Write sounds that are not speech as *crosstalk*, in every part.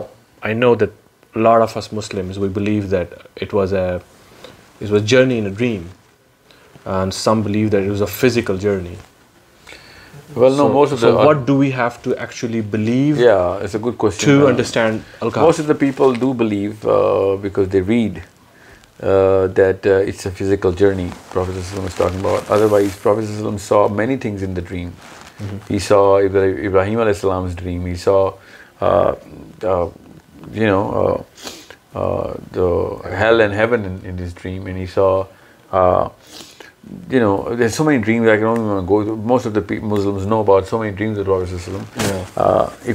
Dream some believe that a physical journey well mostly people دیٹسیکلنیٹزیگز in dream ای سا ابراہیم علیہ hell and heaven this dream سا so many dreams most of the Muslim know about so many dreams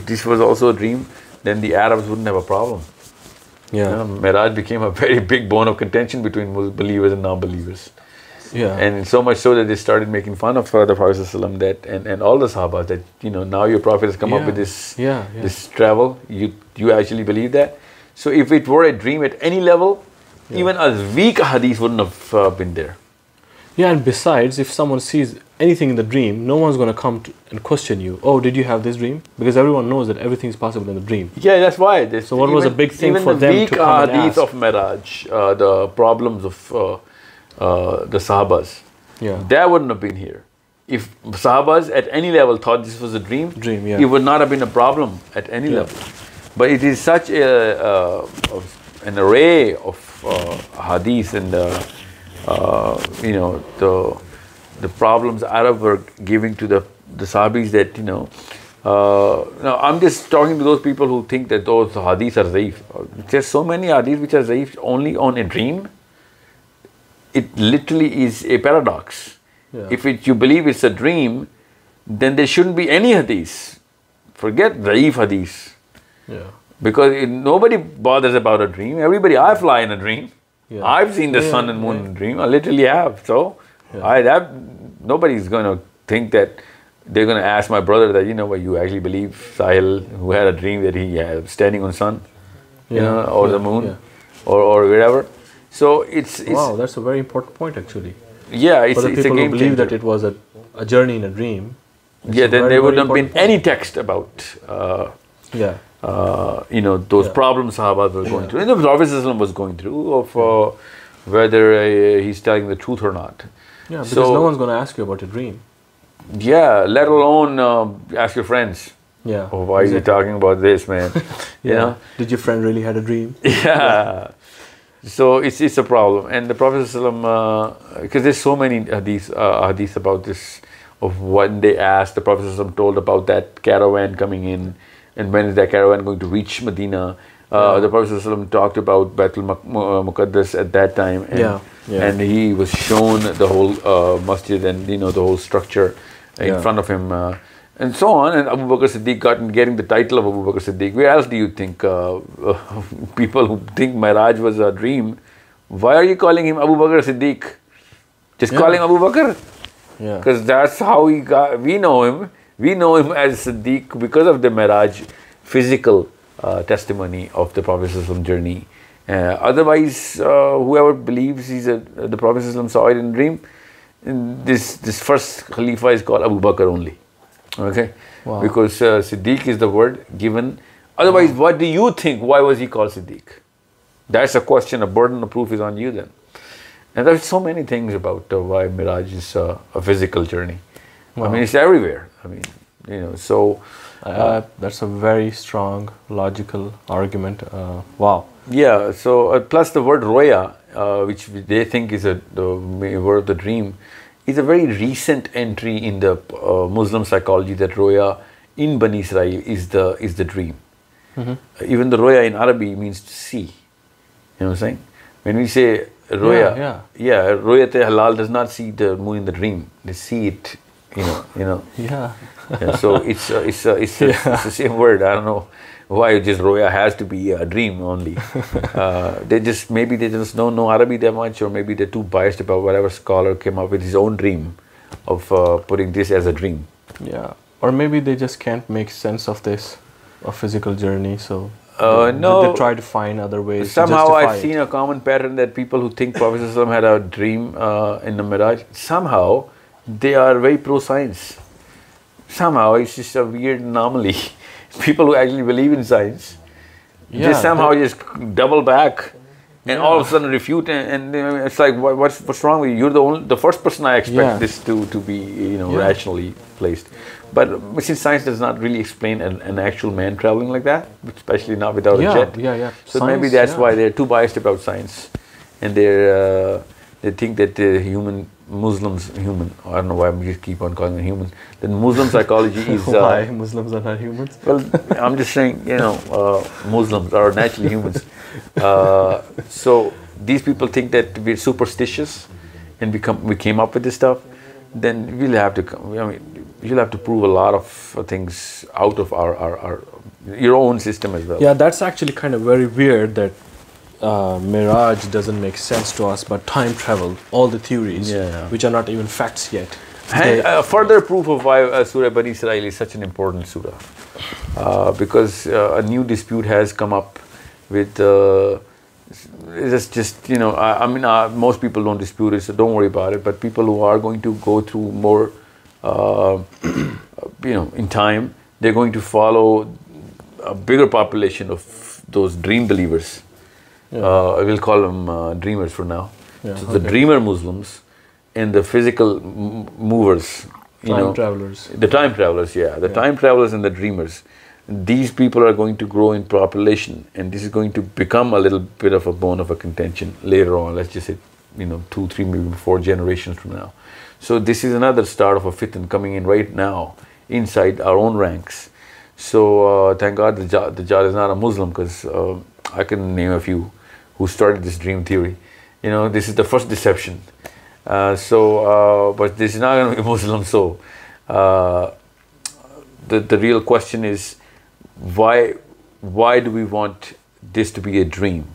this was also dream then these vote nor problem میرا became a very big bone of contention between believers and non believers so much so that دیسٹ making fun of dream at any level question you O do his dream بکازل dreams پر the صحاباز the would ن been have the صابز at any level thought this was a dream would not a been a problem at any level but it is such a an a way of ہادیس and no the problem giving to the the صحابیز that you know I am this talking those people who think that ہادیز are زئیفر so many ہادیز which are زعف only on a dream it literally is a paradox if it you believe is a dream then the should be ای ہدیز forget داف ہدیز because nobody باڈرز a Bahu dream everybody I fly dream I seen the sun moon dream لٹلی nobody think they go as my brother dream wait he moon were So it's, it's wow. That's a very important point, actually. Yeah, it's, for the it's people a game who believe changer. that it was a, a journey in a dream. Yeah, then there wouldn't have been point. any text about uh, yeah uh, you know those yeah. problems Sahabat were going yeah. through. And the Prophet was going through of uh, whether uh, he's telling the truth or not. Yeah, because so, no one's going to ask you about a dream. Yeah, let alone uh, ask your friends. Yeah. Oh, why exactly. are you talking about this, man? yeah. You know? Did your friend really had a dream? Yeah. yeah. So is problem and the professor Aslam so many ہدیس حدیس about this one they as the professor Aslam told about that caravan coming and man is the caravan going to reach Medina د پوفیسر وسلم talk about بیت الک مقدس at time and he shown the whole مسجد and they know the whole structure in front of him and so on and Abu Bakr Siddiq got and getting the title of Abu Bakr Siddiq we all do you think people who think Miraj was a dream why are you calling him Abu Bakr Siddiq just calling Abu Bakr's that how wait we know him we know him as a Siddiq because of the Miraj physical test many of the professor Aslam journey otherwise who believes the professor Aslam saw dream this this first خلیفہ is call Abu Bakr only Okay? Wow. Because uh, Siddiq is the word given. Otherwise, what do you think? Why was he called Siddiq? That's a question. A burden of proof is on you then. And there's so many things about uh, why Miraj is uh, a physical journey. Wow. I mean, it's everywhere. I mean, you know, so... that's a very strong, logical argument. Wow. Yeah, so plus the word Roya, which they think is a word of the dream, very recent entry انجی دویا the رویا in Arabic why just roya has to be a dream only uh, they just maybe they just don't know arabic that much or maybe they're too biased about whatever scholar came up with his own dream of uh, putting this as a dream yeah or maybe they just can't make sense of this a physical journey so uh, they, no, they try to find other ways. Somehow, to I've it. seen a common pattern that people who think Prophet had a dream uh, in the Mirage, somehow they are very pro science. Somehow, it's just a weird anomaly. People who actually believe انائنس double back and آلفیوز your first person I expect this to to be only place but miss science does not ریلیس man travelling like دلی نا me base why to by step out science and there they think دومن Muslims human کی so this people think that be superstition وکیم up stuff then well heel he things out offer اون سسٹملیٹ میرے further proof of such an important سورا because new dispute has come ups just most people but people who are going to go through more time they going to follow bigger population of those dream believers Uh, I will call them uh, dreamers for now. Yeah, so the dreamer Muslims and the physical movers, time travelers. The time travelers, the time travelers and the dreamers. These people are going to grow in population, and this is going to become a little bit of a bone of a contention later on. Let's just say, 2, 3, maybe 4 generations from now. So this is another start of a fitna coming in right now inside our own ranks. So uh, thank God the Jad is not a Muslim, because I can name a few who started this dream theory. You know, this is the first deception. Uh, uh, but this is not going to be *laughs* Muslim. So uh, the real question is, why do we want this to be a dream?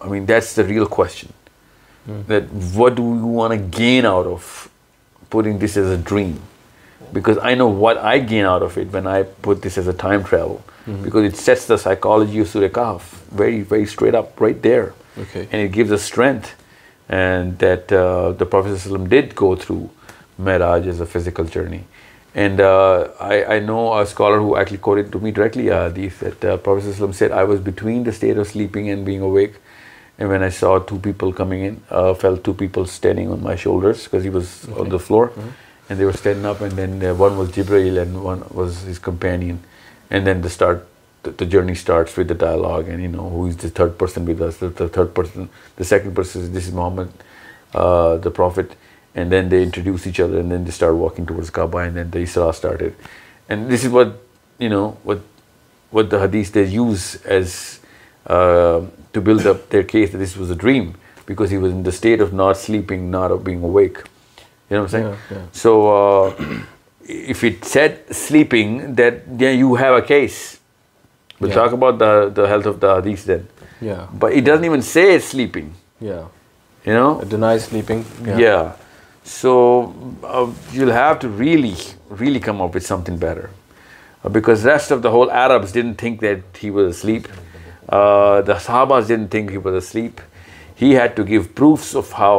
I mean, that's the real question. Hmm. That what do we want to gain out of putting this as a dream? because I know what I gain out of it when I put this as a time travel, mm-hmm. because it sets the psychology of Surya Kaf very, very straight up right there. Okay. And it gives us strength, and that uh, the Prophet sallallahu alaihi wasallam did go through Mi'raj as a physical journey. And uh, I know a scholar who actually quoted to me directly hadith uh, that Prophet sallallahu alaihi wasallam said, I was between the state of sleeping and being awake, and when I saw two people coming in, I felt two people standing on my shoulders because he was on the floor. Mm-hmm. And they was upon the one his companion and then the start the journey starts وداگ and you know who's the third person third person the second person is this Muhammad the prophet and then they introduce he چل رہا then that walking towards Kaaba then the Isra start at and this is what you know what what the حدیس the uses as to build up this the this was the dream because he was in the state of nor sleeping nor being awake You know what I'm saying? Yeah. So uh, if it said sleeping, then you have a case. We'll talk about the health of the hadith then. Yeah. But it doesn't even say it's sleeping. Yeah. You know? It denies sleeping. Yeah. So uh, you'll have to really, really come up with something better. Uh, because the rest of the whole Arabs didn't think that he was asleep. The Sahabas didn't think he was asleep. He had to give proofs of how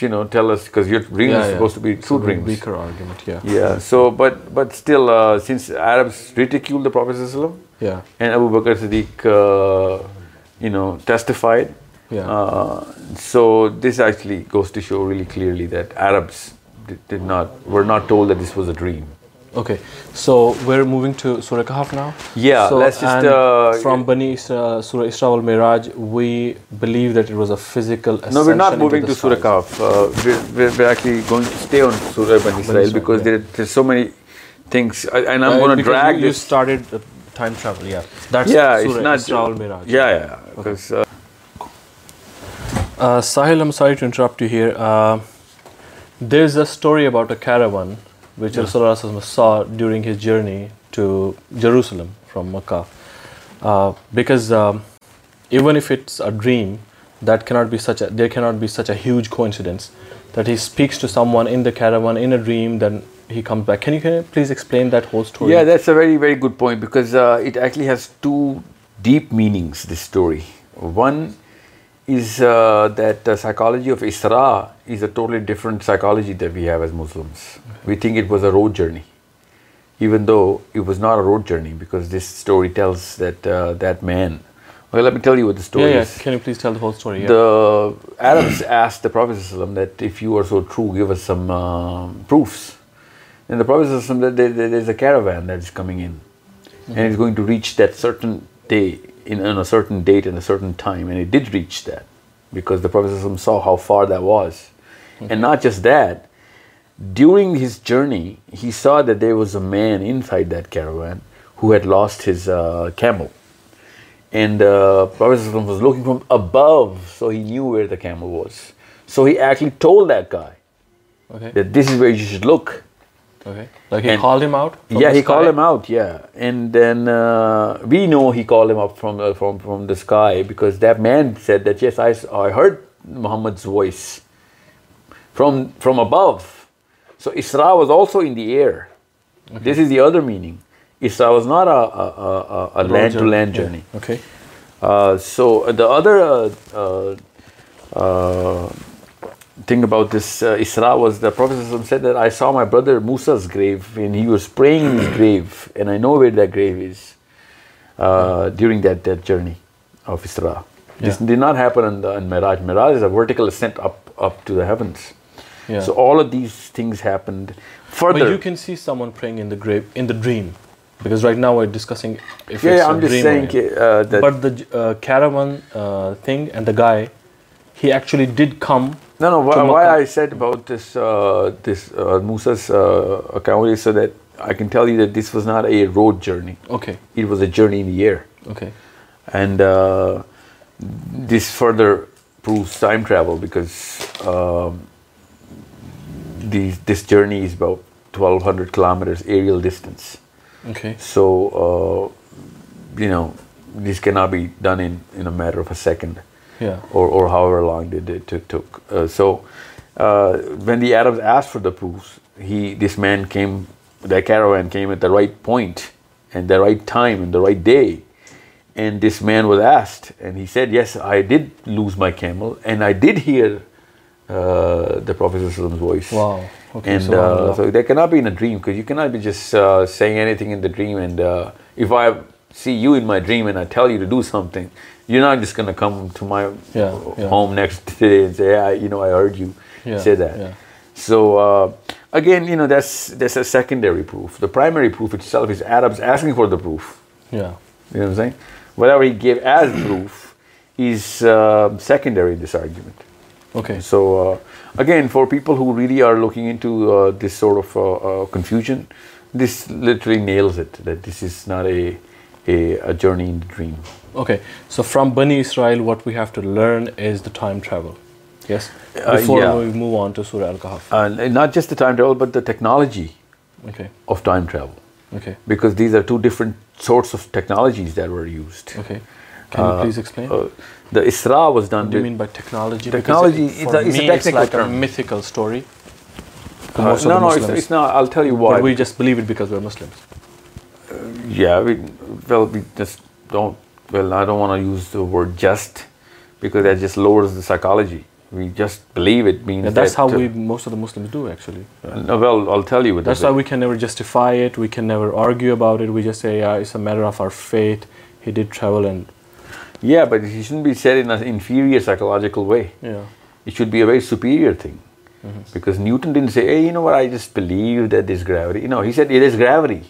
so this actually goes to show really clearly دیربس not were not told the this was a dream so we are moving to سوریکا from اسٹراول میراج value that was a physical there is a about a کھیر one which Rasulullah saw during his journey to Jerusalem from Mecca. Uh, because um, even if it's a dream, there cannot be such a huge coincidence that he speaks to someone in the caravan in a dream, then he comes back. Can you please explain that whole story? Yeah, that's a very, very good point, because uh, it actually has two deep meanings, this story. One is the psychology of Isra is a totally different psychology the we have as Muslims we think it was a road journey even though was not a road journey because this story tells that didn't you are so through give some پروفسم this this coming int is going to reach درٹن they N N certain date اینڈن time reach because the پروفیسم saw how far the was and not just that during his journey he saw there was a man annoyed that Q heat last ہزمو and was look Abu so here the chemo was so ایٹلی tool look and then we know heel M out the sky because that means this I I heard Muhammad voice from from Abu so Isra was also in the air this is the other meaning Isra was not land journey okay so the other thing about this Isra was the set I saw my brother Moses grave Anas praying grave in where during journey of اسراس the ناٹنکل set upon seeing and the guy come No, why I said about this Musa's uh, uh, uh, account is so that I can tell you that this was not a road journey. Okay. It was a journey in the air. Okay. And this further proves time travel, because um, this journey is about 1200 kilometers aerial distance. Okay. So, you know, this cannot be done in a matter of a second yeah, or however long it took. Uh, uh, when the Arabs asked for the proofs, their caravan came at the right point and the right time and the right day, and this man was asked, and he said, yes, I did lose my camel, and I did hear uh, the Prophet's voice. Wow. Okay, and so there cannot be in a dream, because you cannot be just saying anything in the dream. And if I see you in my dream and I tell you to do something, you're not just gonna come to my home next day and say, "I, you know, I heard you say that." Yeah. So uh, again, you know, that's a secondary proof. The primary proof itself is Adam's asking for the proof. Yeah, you know what I'm saying. Whatever he gave as proof is uh, secondary in this argument. Okay. So uh, again, for people who really are looking into this sort of confusion, this literally nails it. That this is not a journey dream so from بنی اسرائیل what we have to learn not just but technology because these are two different sorts of technology use the word just because this loads the psychology we just بلیولیور justify we can never argue about ویژ say matter of our faith he شن be set inferior psychological way یہ should be a very superior thing because Newton done see know what I just believe that is gravity is gravity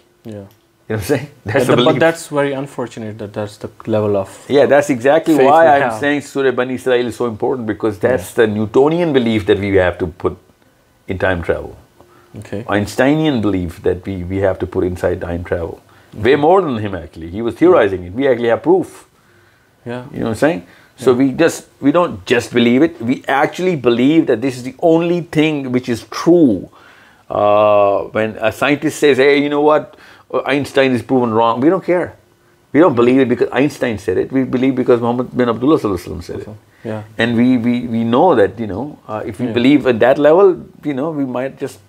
You know what I'm saying? That's yeah, the, the belief. But that's very unfortunate that that's the level of. Yeah, that's exactly faith why I'm have. saying Surah Bani Israel is so important because that's yeah. the Newtonian belief that we have to put in time travel. Okay. Einsteinian belief that we, we have to put inside time travel. Okay. Way more than him, actually. He was theorizing yeah. it. We actually have proof. Yeah. You know what I'm saying? So yeah. we just we don't just believe it. We actually believe that this is the only thing which is true. Uh, when a scientist says, "Hey, you know what? Einstein is proven wrong. We don't care. We don't believe it because Einstein said it. We believe because Muhammad bin Abdullah said awesome. it. Yeah. And we, we, we know that, you know, uh, if we yeah. believe at that level, you know, we might just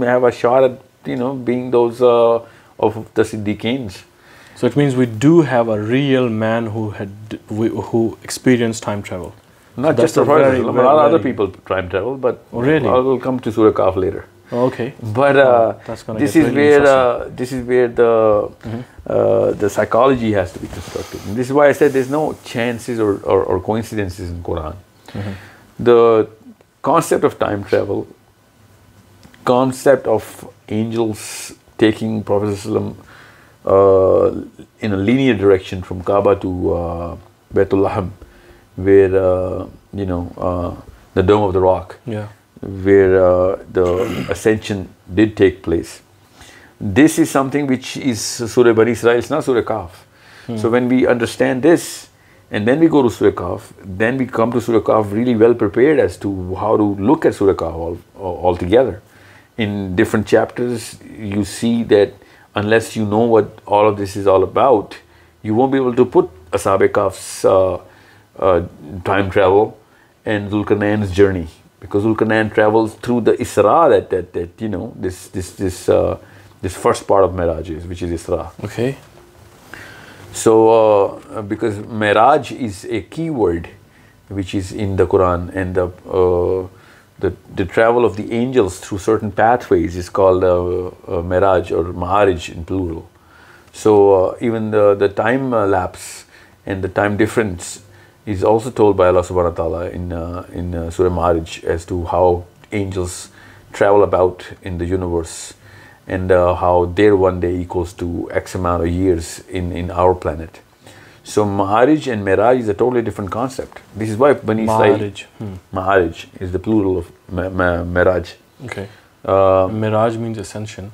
have a shot at, you know, being those uh, of the Siddiqeens. So it means we do have a real man who had who experienced time travel. Not so just the Prophet, a lot of other people time travel, but oh, really? I will come to Surah Kaf later. Gs wise no چینسٹ of time travel concept of angels ٹیکنگس direction from کعبا to بیت الحم و the dome of the rock where ascension did take place this is some thing which is سورے بریس را is نا سوریکاف so when we understand this and then we go سوریکاف then we come to سوریکاف really well prepare all together in different chapters you see that unless you know what all of this is all about you won't be able to put a سابق of time travel and نینز journey because well can on travels through the Isra that though this this is this first part of میراج which is Isra okay so because میراج is a key word which is in the Quran and the the the travel of the a angels through certain path way is call میراج or مہارج in plural so even the the time lapse and the time difference is also told by Allah subhanahu wa ta'ala in, uh, in uh, Surah Maharaj as to how angels travel about in the universe and uh, how their one day equals to X amount of years in, in our planet. So Maharaj and Miraj is a totally different concept. This is why Bani Maharaj. Hmm. Maharaj is the plural of ma- ma- Miraj. Okay. Uh, Miraj means ascension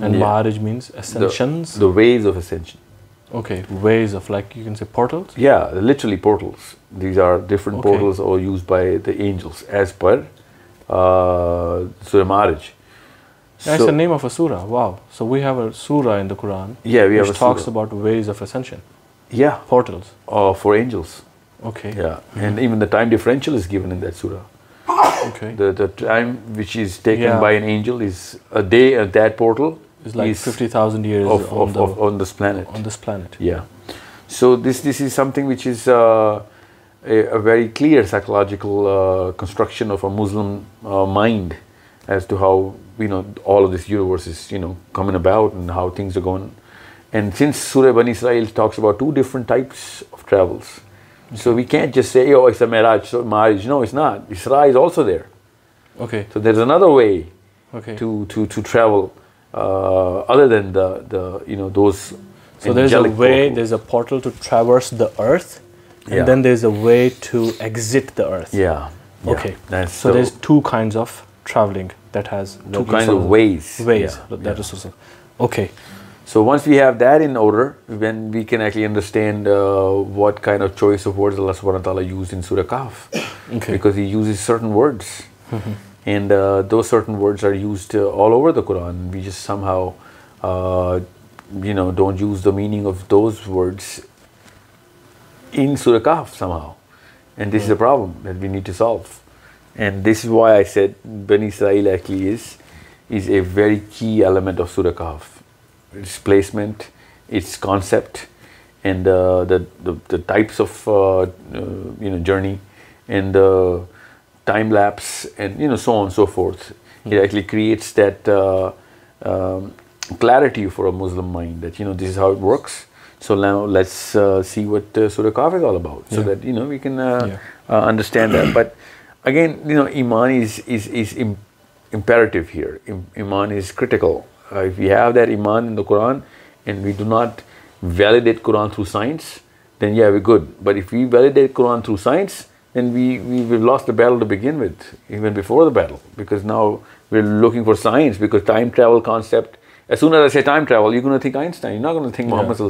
and yeah. Maharaj means ascensions. The, the ways of ascension. Okay, ways of like you can say portals? Yeah, literally portals. These are different okay. portals all used by the angels as per uh, Surah Maraj. That's so, the name of a surah. Wow. So we have a surah in the Quran. Yeah, we have which talks surah. about ways of ascension. Yeah. Portals. Uh, for angels. Okay. Yeah. Mm -hmm. And even the time differential is given in that surah. Okay. The, the time which is taken yeah. by an angel is a day at that portal so this this is some thing which is a very clear psychological construction of a Muslim mind as to how you know all of this universe is you know come in بیوٹ how things gone and since سورے بنی اس talks about two different types of travels so we can't جس نا is also there okay so there is another way travel other دین داٹلسٹینڈ choice اللہ And uh, those certain words are used uh, all over the Quran. We just somehow, uh, don't use the meaning of those words in Surah Kahf somehow. And this is a hmm. problem that we need to solve. And this is why I said Bani Israel actually is a very key element of Surah Kahf. Its placement, its concept, and the types of journey, and time lapse, and so on and so forth. Mm-hmm. It actually creates that uh, um, clarity for a Muslim mind that this is how it works. So now let's uh, see what uh, Surah Kahf is all about, so that we can understand that. But again, iman is imperative here. Iman is critical. If we have that iman in the Quran, and we do not validate Quran through science, then yeah, we're good. But if we validate Quran through science, and we we will lose the balance within before the bell because now we'll looking for science because time travel کانسپٹلس ناٹن Muhammad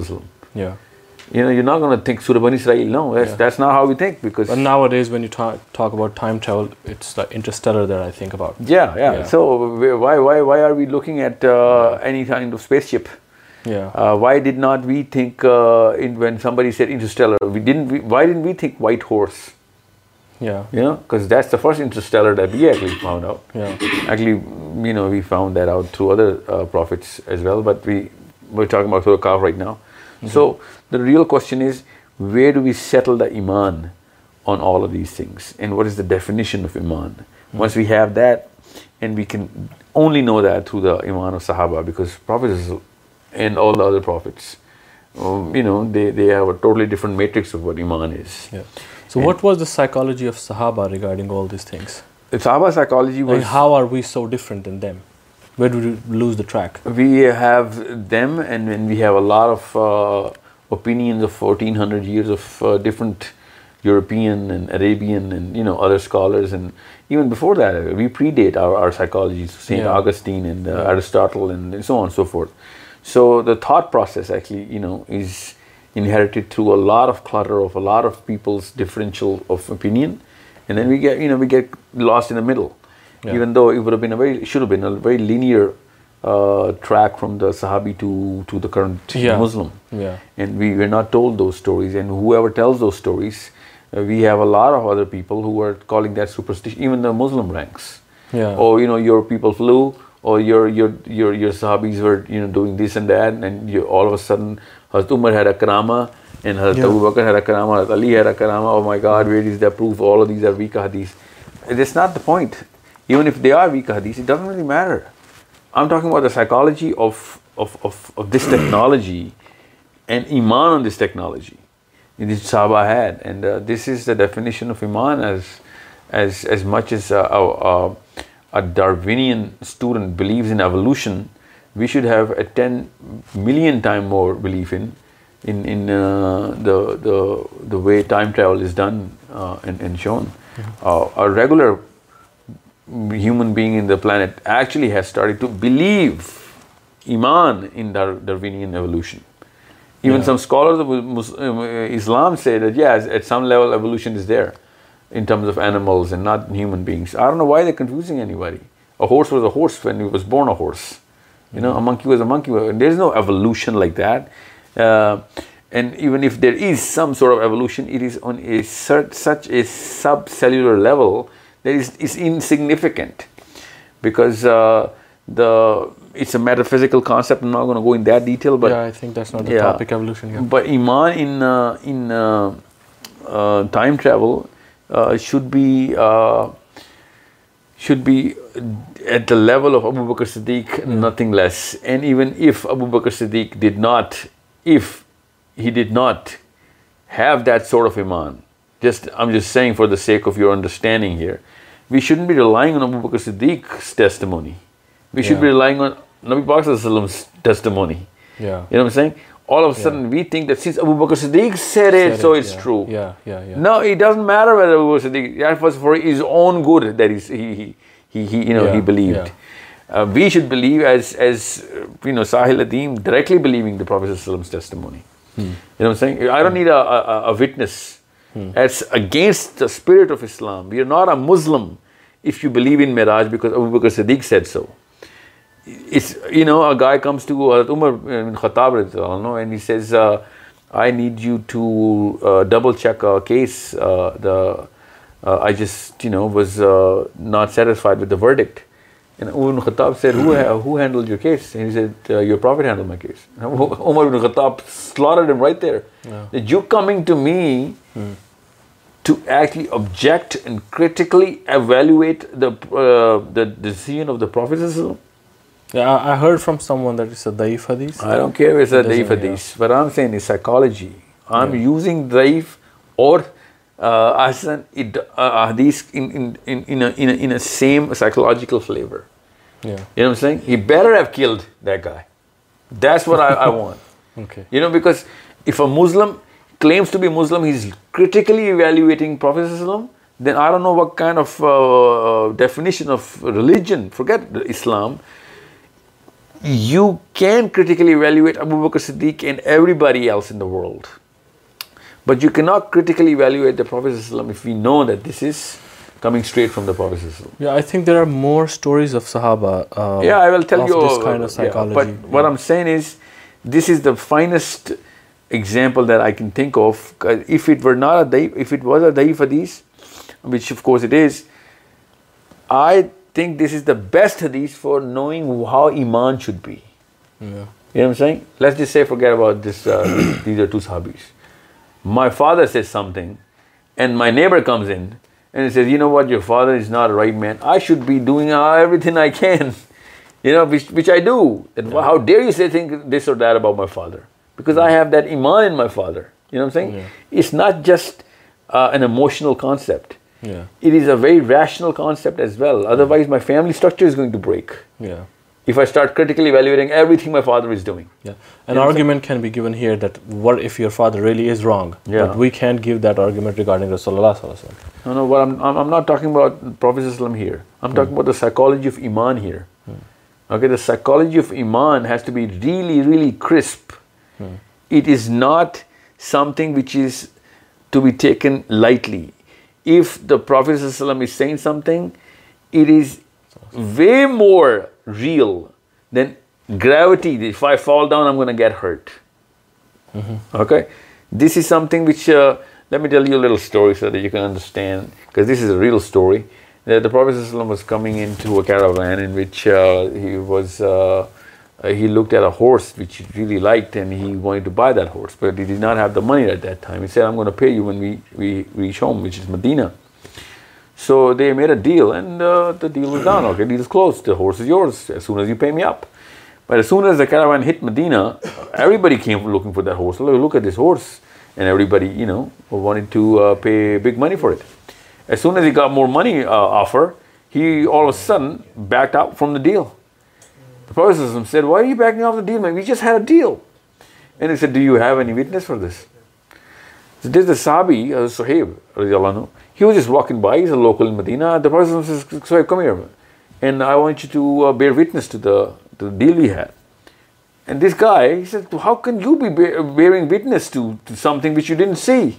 at spaceship why did not we think why we think white horse you know because that's the first interest wait Wade آؤٹلی we know we found there out through other prophets as well but what کافرائٹ نا so the real question is where do we settle the ایمان on all our these things and what is the definition of ایمان was we have then we can only know the through the ایمان of صحابہ because and all the other prophets we know they they hero a totally different matrix of ایمان is so what was the psychology of صحاب are regarding all these تھنگسالوجی track we have them and when we have a لار of open fourteen hundred years of different یورپی اریبی scholars and even before that we pre date our are psychology Augustine and Aristotle and so آنسو forth so the thought process now is inherit through a لار کھلادر لار of پیپلسل opinion we get lost until very لیر track from the سہابی we not tell those stories and who ever tells those we have a لاردر people who are calling دنسلم ranks low or سن حضرت Umar point even if they are really matter I am talking about the psychology of this technology and ایمان on this technology this the definition of ایمان as as as much ایزین student believes in evolution we should have a 10 million time more belief in uh, the way time travel is done uh, and shown. Uh, a regular human being in the planet actually has started to believe iman in Darwinian evolution. Even some scholars of um, Islam say that yes, at some level evolution is there in terms of animals and not human beings. I don't know why they're confusing anybody. A horse was a horse when he was born a horse. You know monkey was is there is no evolution like that and even if there is some sort of evolution it is such a subcellular level insignificant because the it's a metaphysical concept now go enter but ایمان time travel should be should be at the level of Abu Bakr Siddiq nothing less and even if Abu Bakr Siddiq did not if had not have that sword of a man just I am just saying for the sake of your understanding here we should be ر line on Abu Bakr Siddiq testimony we should be relying on Nabi Pak صحیح testimony sudden wait Abu بکروز own good we show as as no ساحل ادیم ڈائریکٹلیٹرٹ of Islam you are not a Muslim if you believe in راج because Abu Bakr Siddiq guy comes to خطاب I need you to double check just you know was not ہے who handle your case coming to me to actually object and critically اویلویٹن of professor late نوئنڈ of definition four get Islam you can کرلی evaluate Abu Bakr Siddiq and everybody would but you can not critically evaluate professor Aslam there are موریز of صحابہ this is the finest example that I can think was for these of course I think this is the best hadith for knowing how Iman should be. Yeah. You know what I'm saying? Let's just say, forget about this, uh, *coughs* these are two sahabis. My father says something and my neighbor comes in and he says, you know what, your father is not a right man. I should be doing uh, everything I can, *laughs* you know, which I do. And yeah. How dare you say think this or that about my father? Because I have that Iman in my father. You know what I'm saying? Yeah. It's not just uh, an emotional concept. It is a very rational concept as well other wise my family structure is going to break I start کرلی thing my father is doing your father is wrong we can give the argument regarding the صلی اللہ I'm I'm not talking professor Aslam here I'm talking out the psychology of ایمان here okay the psychology of ایمان has to be really really crisp it is not some thing which is to be taken lightly if the professor Aslam is seen something it is way more real than gravity if I fall down ہم کو get hurt okay this is something which me tell your story sir you can understand because this is real story the professor Aslam was coming into a کیرا مین in which he was he لکٹس which really light he وائن to buy that horse but this not half the minute pay you N we we we شم which is میں دینا so they میر a deal and دورس is yours soon pay me up but سونز دیرامین ہٹ میں دینا ایوری بڑی کھی لوکنگ فور دورس look at this horse and everybody یہ نو وان to pay big money for it سونز more money offer he all sun back آپ فروم دل locals to view this guy who can you bears to something which you ڈین سیب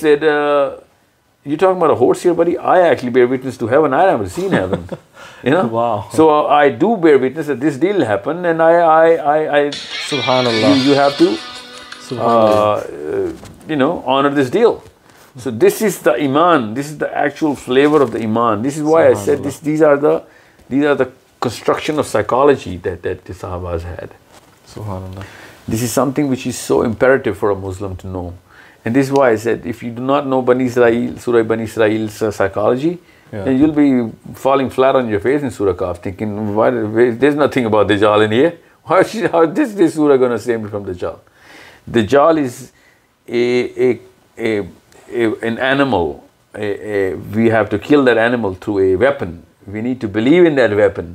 سے ایمان this داچل flavour of the ایمان this voice are the these are the construction for Muslim and this wise that if you do not know bin Israel bin Israel فلیرنگ about دا جال انٹرام دا جال دا جال is a an animal we have to kill دینمل through a weapon we need to believe in دیپن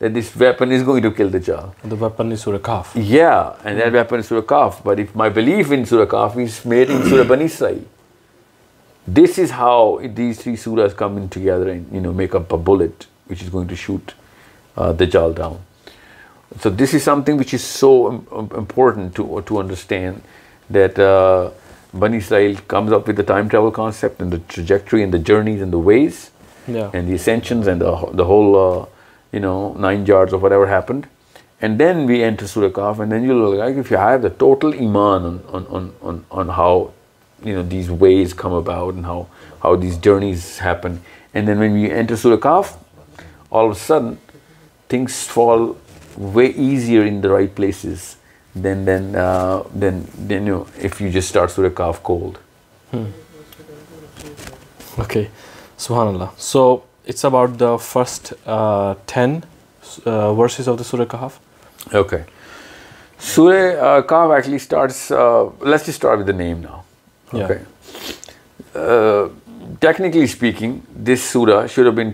بچ is going to shoot دا جال down so this is something which is so important to understand that بنی سائل comes up with time travel conspiracy N the journeys in ways and the sensations and you know nine جاڑ ever happened and then we enter سو ریکو have the total ایمانو you O this ways come up how who this journeys happen and then when you enter سو ریک of all سڈ things fall way as year in the right places then then then then if you just start سو ریکانا so it's about the first tenses of داو okay name now technically speaking this سور should bell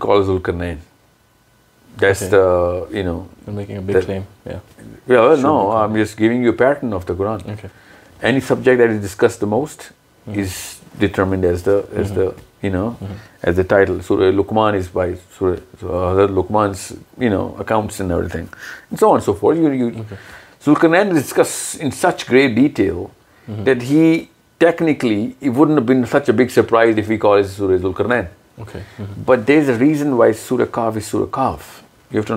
pattern of the Goran any subject موسٹر ایزلور لکمان دیکلی big surprise but this a reason wise کاف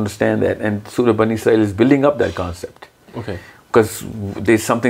سورڈرسٹینڈ sorry اپنسپٹ something